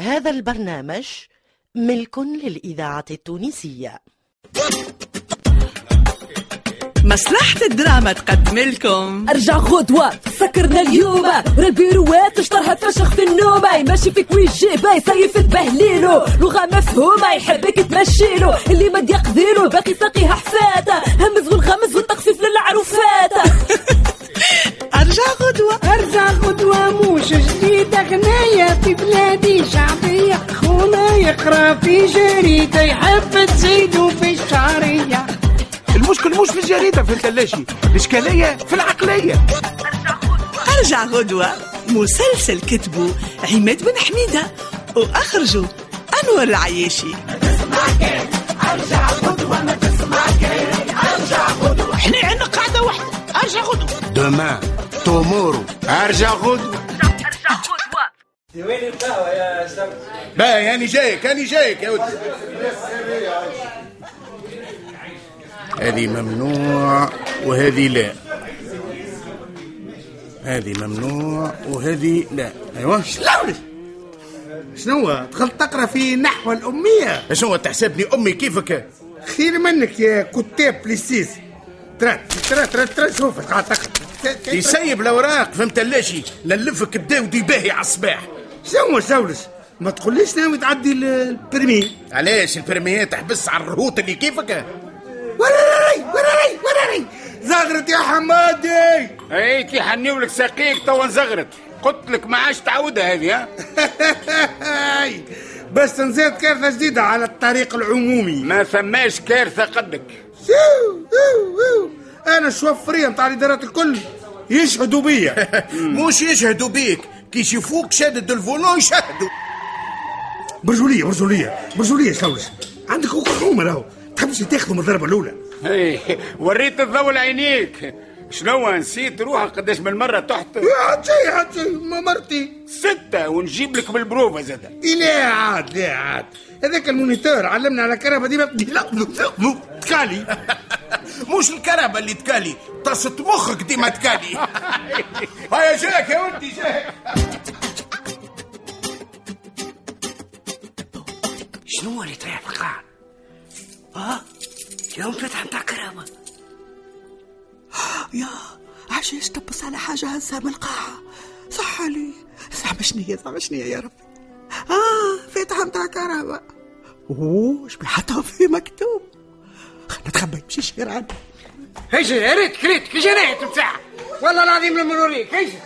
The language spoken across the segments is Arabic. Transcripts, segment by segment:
هذا البرنامج ملك للإذاعة التونسية. مصلحة الدراما تقدم لكم. أرجع غدوة سكرنا اليوم. البيروات اشطرها تفشخ في النوم ماشي فيك ويجيبه يصيف تبهليلو. لغة مفهومة يحبك تمشيلو. اللي ما يقديلو باقي ساقيها حفاتة همز والغمز والتخفيف للعروفات ارجع غدوة ارجع غدوة موش جديدة غناية في بلادي شعبية خونا يقرأ في جريدة يحب تزيدو في الشعرية. المشكل مش في الجريدة في الثلاجة الإشكالية في العقلية. ارجع غدوة مسلسل كتبه عماد بن حميدة وأخرجه أنور العياشي. إحنا عندنا قاعدة واحدة. ارجع غدوة. دومان تومورو أرجع غدوة بقى يعني جايك أنا جايك يا ودي. هذه ممنوع وهذه لا. هذه ممنوع وهذه لا. أيوه. شلونك شنو دخلت تقرأ في نحو الأمية. شنو تحسبني أمي كيفك؟ خير منك يا كتاب ليسيس ترى ترى ترى ترى شوف تقرا يسيب الأوراق فهمت لاشي نلفك بداودي باهي على الصباح. شنو شولش ما تقوليش ناوي تعدي ال- البرمي علاش البرميات تحبس على الرهوط اللي كيفك؟ وراني وراني وراني زغرت يا حمادي. أي كي حنيولك ساقيك توا نزغرت قلت لك ما عادش تعودها هذه ها؟ بس نزيد كارثة جديدة على الطريق العمومي. ما ثماش كارثة قدك. أنا الشوفرية نتاع الإدارات الكل يشهدوا بيا. مش يشهدوا بيك. كي يشوفوك شادد الفولون يشهدوا. برجولية برجولية برجولية شلونش عندك حكومة راهو. تحبش تاخذوا من الضربة الأولى. اي وريت الضوء لعينيك. شنو نسيت روحك قداش من مرة تحت؟ يا شي عاد شي ما مرتي. ستة ونجيب لك بالبروفة زادا لا عاد لا عاد؟ هذاك ال moniteur علمنا على كرهبة ديما. لا تكالي. مش الكرهبة اللي تكالي طاسة مخك ديما تكالي. هيا جاك يا ولدي جاك. شنو اللي طيح في القاع؟ آه اليوم مفاتح متاع كرهبة يا عشاش تبص على حاجة هزها من القاع صح علي زعما شنية زعما شنية يا ربي. آه فاتحة متاع كهرباء. أوه اش حتى في مكتوب. خلنا نتخبى يمشي شهر عنه هيجي يا ريت ريت. كي جنيت بتاع والله العظيم لما نوريك. هيجي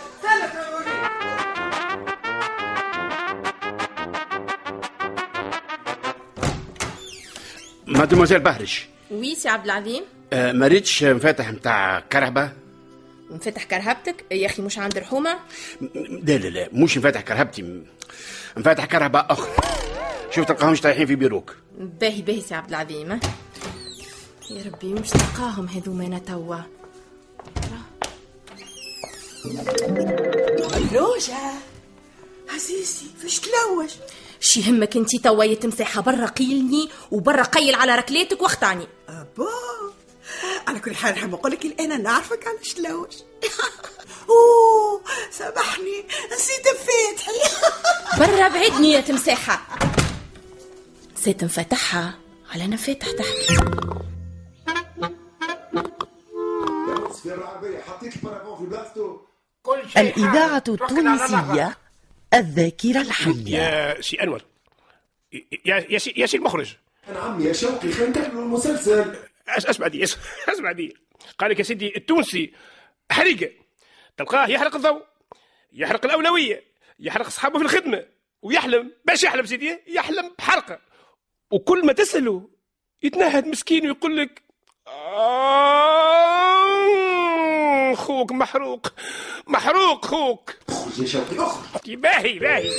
مادموزيل بهرش وي سي عبد العظيم. آه ما ريتش مفاتح متاع كرهبة؟ مفتح كرهبتك؟ يا أخي مش عند رحومة؟ لا لا لا مش مفاتح كرهبتي. مفاتح كرهبة أخرى. شوف تلقاهمش طايحين في بيروك؟ باهي باهي سي عبد العظيم؟ يا ربي مش تلقاهم هذوما أنا توا. روجة عزيزي فاش تلوج. شي يهمك انتي توا يتمسحها برا قيلني وبرا قيل على ركلاتك واختعني أبا. على كل حال نحب نقول لك الآن أنا نعرفك علاش تلوج أوه سامحني. نسيت مفاتحي برا بعدني يا تمساحة. سيت نفتحها. على نفاتح تحت الإذاعة التونسية الذاكرة الحية. يا سي أنور. يا يا سي يا سي المخرج. نعم يا شوقي خلينا نكملوا المسلسل. اسمع دي اسمع دي. قال لك يا سيدي التونسي حريقه تلقاه يحرق الضوء يحرق الأولوية يحرق أصحابه في الخدمة ويحلم. باش يحلم سيدي؟ يحلم بحرقه وكل ما تسأله يتنهد مسكين ويقول لك آه، خوك محروق محروق خوك. اخرج يا شوقي اخرج باهي باهي.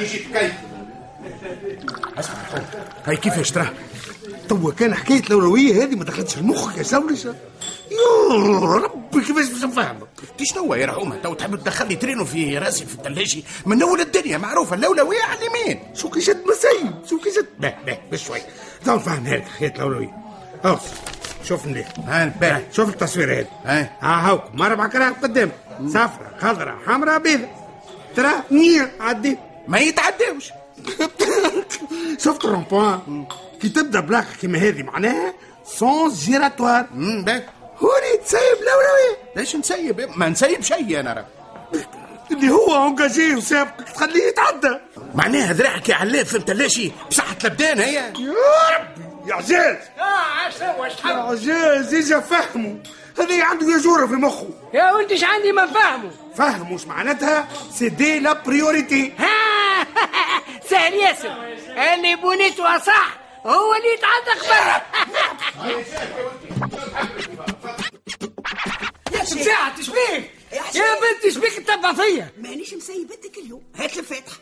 جيت كيف هاي كيفاش ترى؟ توا كان حكاية الأولوية هذه ما دخلتش المخ يا شولش يا ربي كيفاش باش نفهمك تي شنو يا رحومة تو تحب تدخلني ترينو في راسي في الثلاجي من أول الدنيا معروفة الأولوية على اليمين. شو كي جد مسيب شو كي جد باه باه بس شوي. تو نفهم هذه حكاية الأولوية. أوس شوف مليح ها شوف التصوير هذا. ها. هاكم أربع كراهب قدام. صفرة خضراء حمراء بيضاء ترى نية عدي. ما يتعداوش. شفت ال rond-point كي تبدأ plaque كيما هذه معناها sens giratoire هوني تسيب الاولويه ليش نسيب ما نسيب شيء أنا راه. اللي هو engagé وسابقك تخليه يتعدى. معناها ذراعك يا علاف فهمت ليش بصحة لبدان هي يا ربي يا عزاز آه عسوا يا عزاز اجا فهمه هذه عنده يجوره في مخه. يا ولد إيش عندي ما فاهمه فهم وش معناتها؟ céder la priorité ها سهل ياسر. اللي بنيته صح هو اللي يتعدى برا يا ساعة تشبيك يا بنتي شبيك تتبع فيا؟ مانيش مسيبتك اليوم. هات المفاتح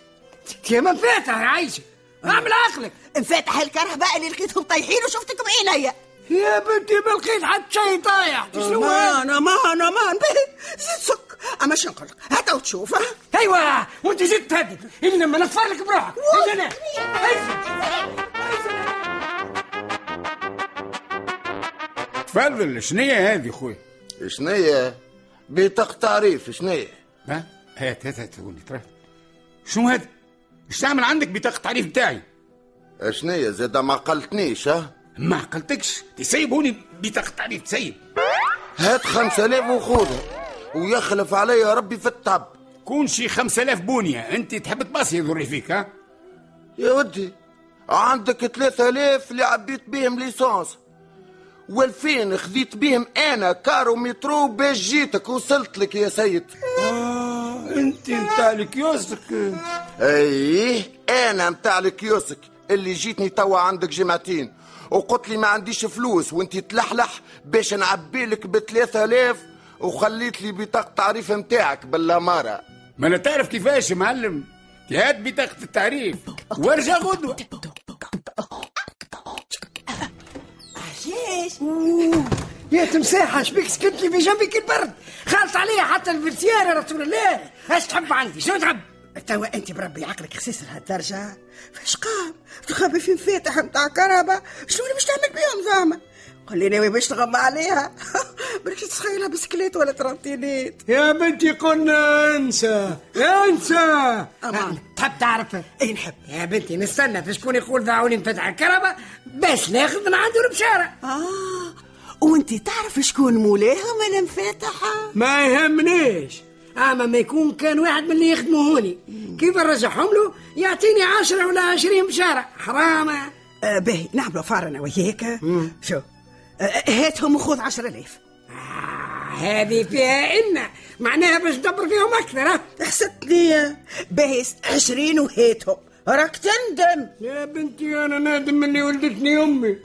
يا من فاتح يا عايشة. اعمل عقلك. انفتح الكرهباء اللي لقيتهم طايحين وشفتك بعينيا يا بنتي ما لقيت حتى شيء طايح. شنو أمان أمان أمان. به زيد سك. أما شنو نقول لك؟ هات وتشوف ها؟ أيوه. وأنت زدت تهدد اللي لما نطفر لك بروحك. أنا. تفضل شنية هذه خويا شنية؟ بطاقة تعريف شنية. ها؟ هات هات هات شنو هذا؟ إيش تعمل عندك بطاقة التعريف بتاعي؟ شنية زاد ما قلتنيش ها؟ ما عقلتكش تسيب هوني بطاقة التعريف تسيب. هات خمسة آلاف وخذها ويخلف عليا ربي في التعب كون شي خمسة آلاف بونية انت تحب تباصي يضري فيك ها؟ يا ودي عندك ثلاثة آلاف اللي عبيت بيهم l'essence والفين خذيت بيهم أنا car و métro باش جيتك وصلت لك يا سيد. آه انت نتاع ال kiosque. إيه أنا متاع ال kiosque اللي جيتني توا عندك جمعتين. وقلت لي ما عنديش فلوس وانت تلحلح باش نعبي لك ب 3000 وخليت لي بطاقة تعريف متاعك بالأمارة. ما أنا تعرف كيفاش يا معلم؟ هات بطاقة التعريف. وارجع غدوة. عجاش يا تمساحة شبيك سكت لي في جنبك البرد؟ خالص عليا حتى الفرسيار يا رسول الله. إيش تحب عندي؟ شنو تحب؟ توا أنت بربي عقلك خسيس لهالدرجة فاش قام؟ تخبي في مفاتح متاع كرهبة. شنو اللي باش تعمل بيهم زعما؟ قول لي ناوي باش تغمى عليها. برك تسخيلها بسكليت ولا trottinette. يا بنتي قلنا أنسى. أنسى. أمان. تحب تعرف؟ اي نحب. يا بنتي نستنى. في شكون يقول دعوني نفتح الكرهبة باش ناخذ من عنده البشارة. آه. وانت تعرف شكون مولاها ولا مفاتحة ما يهمنيش. أما ما يكون كان واحد من اللي يخدموا هوني كيف نرجعهم له؟ يعطيني عشرة ولا عشرين بشارة حرام. آه باهي. نعملوا فار أنا وياك شو؟ آه هاتهم وخذ عشرة آلاف آه هذه فيها إن. معناها باش تدبر فيهم أكثر حسدتني باهي عشرين وهاتهم. راك تندم. يا بنتي أنا نادم اللي ولدتني أمي.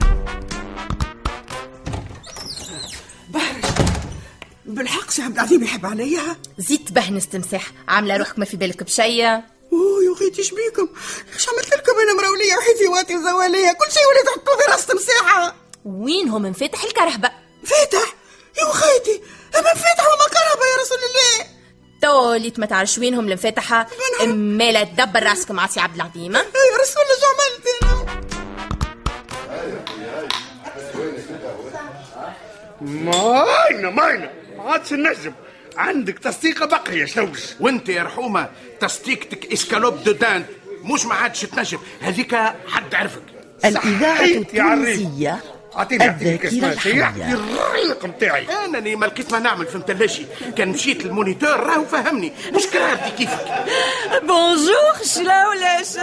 بالحق سي عبد العظيم يحب عليا. زيد بهنس تمساح عاملة روحك ما في بالك بشيء؟ أوه يا أخي إيش بيكم؟ إيش عملت لكم؟ أنا مراوليه وحيثيواتي وزوالية. كل شيء وليت تحطوا في راس تمساحه وينهم انفتح الكرهبة فاتح؟ يا خيتي اما فاتح وما كهرباء يا رسول الله. توليت ما تعرفش وينهم المفاتح اما لا تدبر راسك مع سي عبد العظيم؟ يا رسول الله شو عملت؟ ماينة ماينة. ما عادش نجم. عندك تصديقة بقية شلوش وانت يا رحومة تصديقتك escalope de dinde. مش ما عادش تنجم. هذيك حد عرفك. الإذاعة. التونسية اعطيني أعطيني الذاكرة الحية. الريق متاعي. أنا اللي ما لقيت ما نعمل فهمت لاشي كان مشيت لل moniteur راهو فهمني. مش كرهبتي كيفك؟ bonjour شلاولاش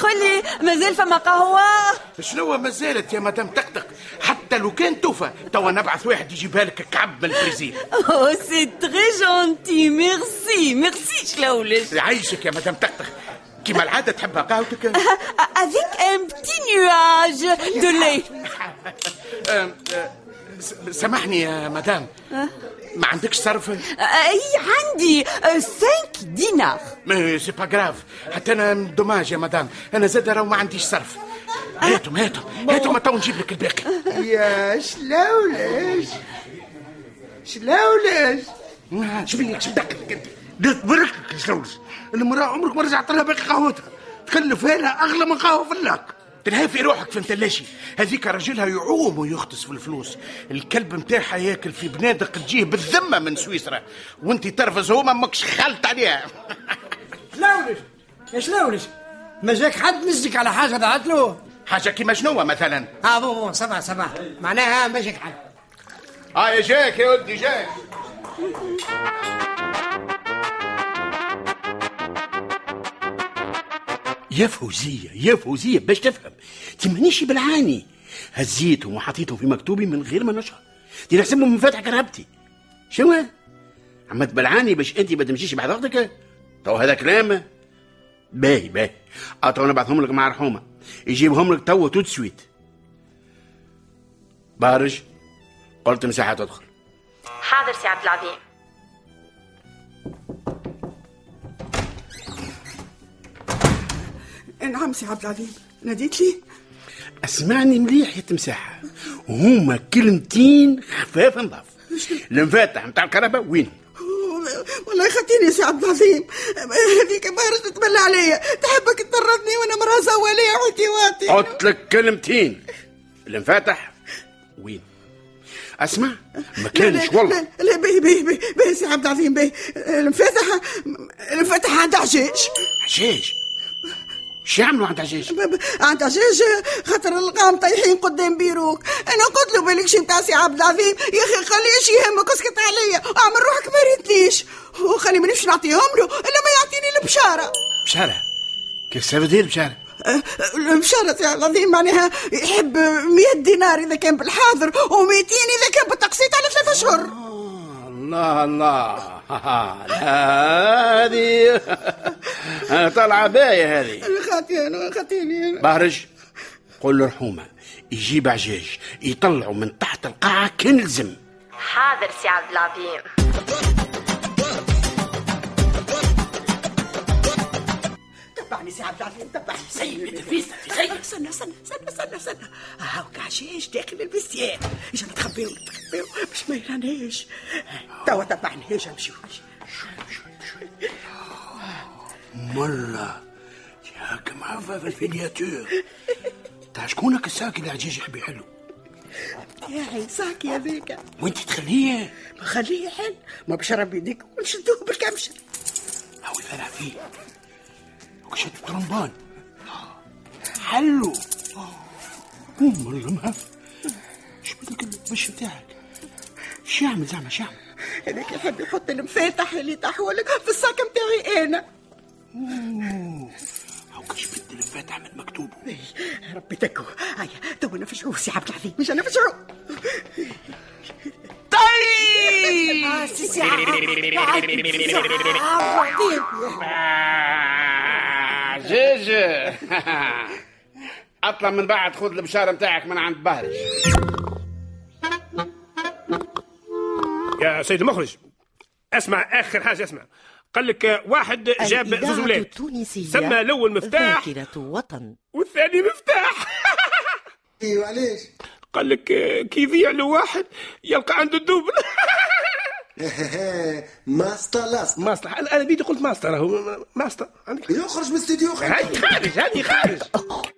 قول لي مازال فما قهوة. شنو ما زالت يا مدام تقطق حتى لو كان توفى توا نبعث واحد يجيبها لك كعب من البرازيل. Oh, c'est très gentil, merci, merci شلاولاش يعيشك يا مدام تقطق كيما العادة تحبها. قهوتك Avec un petit nuage de lait آم، آه، س- سامحني يا مدام. ما عندكش صرف؟ أي عندي 5 دينار mais c'est pas grave حتى أنا dommage يا مدام. أنا زاد راهو ما عنديش صرف. هاتهم هاتهم. هاتهم تو نجيب لك الباقي يا شلاولاش شلاولاش شبيك شبدك انت قلت بركك يا شلوش المرأة عمرك ما رجعت لها باقي قهوتها. تكلف لها أغلى من قهوة في اللاك. تلهي في روحك فهمت لاشي هذيك راجلها يعوم ويغطس في الفلوس. الكلب متاعها ياكل في بنادق تجيه بالذمة من سويسرا. وانت ترفز هو ما ماكش خلط عليها. شلونش يا شلونش ما جاك حد نزك على حاجة دعت له؟ حاجة كيما شنو مثلا؟ آه bon bon سبع سبع معناها ما جاك حد. آه يا جاك يا ولدي جاك. يا فوزية يا فوزية باش تفهم. تمانيش بالعاني هزيتهم وحطيتهم في مكتوبي من غير ما نشعر. دي نحسبهم من فتح كرهبتي. شنو؟ هذا؟ عمد بالعاني باش انت ما تمشيش وقتك تو هذا كلام. باهي باهي. اتو نبعثهم لك مع رحومة. يجيبهم لك تو تو سويت بارج قلت مساحة تدخل. حاضر سي عبد العظيم. نعم سي عبد العظيم. ناديت لي؟ أسمعني مليح يا تمساحة. هما كلمتين خفاف نضاف. المفاتح نتاع الكهرباء وين والله يخطيني يا سي عبد العظيم. هذيك بارز تتبلى عليا. تحبك تطردني وأنا مراه زواليه وانتي واطي قلت لك كلمتين. المفاتح وين؟ أسمع ما كانش والله. لا لا باهي باهي باهي باهي سي عبد العظيم باهي المفاتح المفاتح عند عجاج عجاج شو يعملوا عند عجاج؟ عند عجاج خاطر القام طايحين قدام بيروك. أنا قلت له بالك شي بتاع سي عبد العظيم يا أخي خليه شي يهمك اسكت عليا أعمل روحك ما ريتنيش. وخلي مانيش نعطيهم له الا ما يعطيني البشارة. بشارة؟ كيف سافدير بشارة؟ البشارة يا العظيم معناها يحب 100 دينار إذا كان بالحاضر و200 إذا كان بالتقسيط على ثلاثة أشهر الله الله. لا هذه طالعة باية هذه. خاطيني أنا بهرج قول له رحومة. يجيب عجاج يطلعوا من تحت القاعة كان لزم حاضر سي عبد العظيم. تبعني سي عبد العظيم تبعني. سيب الفيزا سيب استنى استنى استنى استنى استنى. هاوك عشاش داخل الفستيان إجا نتخبيو نتخبيو. باش ما يرانيش توا تبعني اجا نمشيو. مرة ياك معفى في الفيدياتور تاع شكونك الساك اللي عجاج يحب يحلو؟ ياهي ساكي هذيك وانت تخليه ما خليه يحل ما بشرب يديك ونشدوه بالكمشة هاو يفرع فيه؟ وكشت الطرمبان حلو. معفى إيش بدك البش بتاعك؟ إيش يعمل زعما؟ إيش يعمل؟ هذاك يحب يحط المفاتح اللي تحولك في الساك متاعي أنا. من مكتوبه ربي تكو. هيا تو نفجعوه سي عبد العظيم مش نفجعوه طيب! سي عجاج أطلع من بعد خذ البشارة نتاعك من عند بهرج. يا سيد المخرج اسمع آخر حاجة اسمع. قال لك واحد جاب زوز الإذاعة ولاد. التونسية سمى الأول مفتاح. ذاكرة وطن. والثاني مفتاح. أيوه علاش؟ قال لك كي يذيع له واحد يلقى عنده الدوبل. ماستر لاست. ماستر. أنا أنا بيدي قلت ماستر هو ماستر. عندك. يخرج من الاستديو هاي خارج هذه خارج.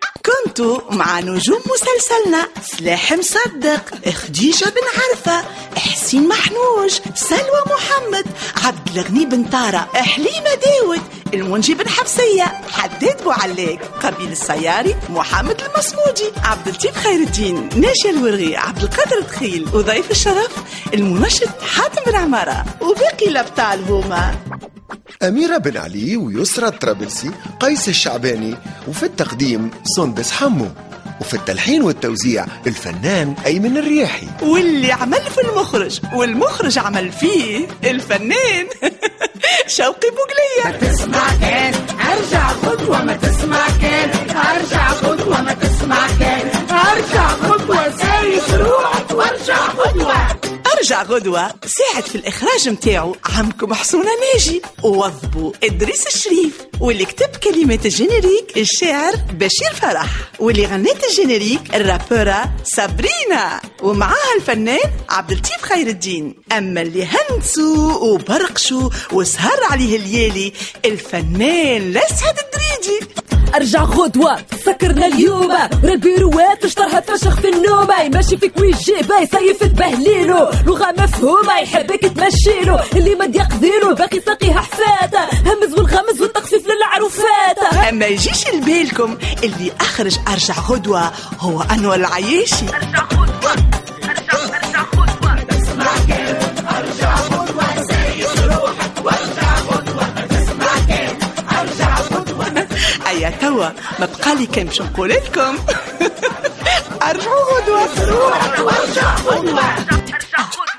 كنتوا مع نجوم مسلسلنا سلاح مصدق خديجة بن عرفة حسين محنوج سلوى محمد عبد الغني بن طارة حليمة داود المنجي بن حفصية حداد بوعلاق قبيل السياري محمد المصمودي عبد اللطيف خير الدين ناشي الورغي عبد القادر دخيل وضيف الشرف المنشد حاتم بن عمارة وباقي الأبطال هما. أميرة بن علي ويسرى الطرابلسي قيس الشعباني وفي التقديم سندس حمو وفي التلحين والتوزيع الفنان أيمن الرياحي. واللي عمل في المخرج والمخرج عمل فيه الفنان. شوقي بوقلية تسمع كان أرجع خطوة ما تسمع كان. أرجع خطوة ما تسمع كان. أرجع خطوة سايس روحك وارجع خطوة. ارجع غدوة ساعد في الإخراج متاعو. عمكم حسونة ناجي. ووظبوا إدريس الشريف. واللي كتب كلمات ال générique الشاعر بشير فرح. واللي غنت ال générique الرابورة سابرينا. ومعاها الفنان عبد اللطيف خير الدين. أما اللي هنسوا وبرقشوا وسهر عليه الليالي الفنان لسعد الدريدي أرجع غدوة. سكرنا اليوم. راه البيروات اشطرها فشخ في النوم ماشي فيك ويجي باي صيف تبهليلو لغة مفهومة يحبك تمشيلو اللي ما يقضيلو باقي ساقيها حفاتة همز والغمز والتخفيف للعروفات أما يجيش لبالكم اللي أخرج أرجع غدوة هو انور العياشي ايا توا ما بقالي باش نقول لكم. أرجعوا غدوة ارجع غدوة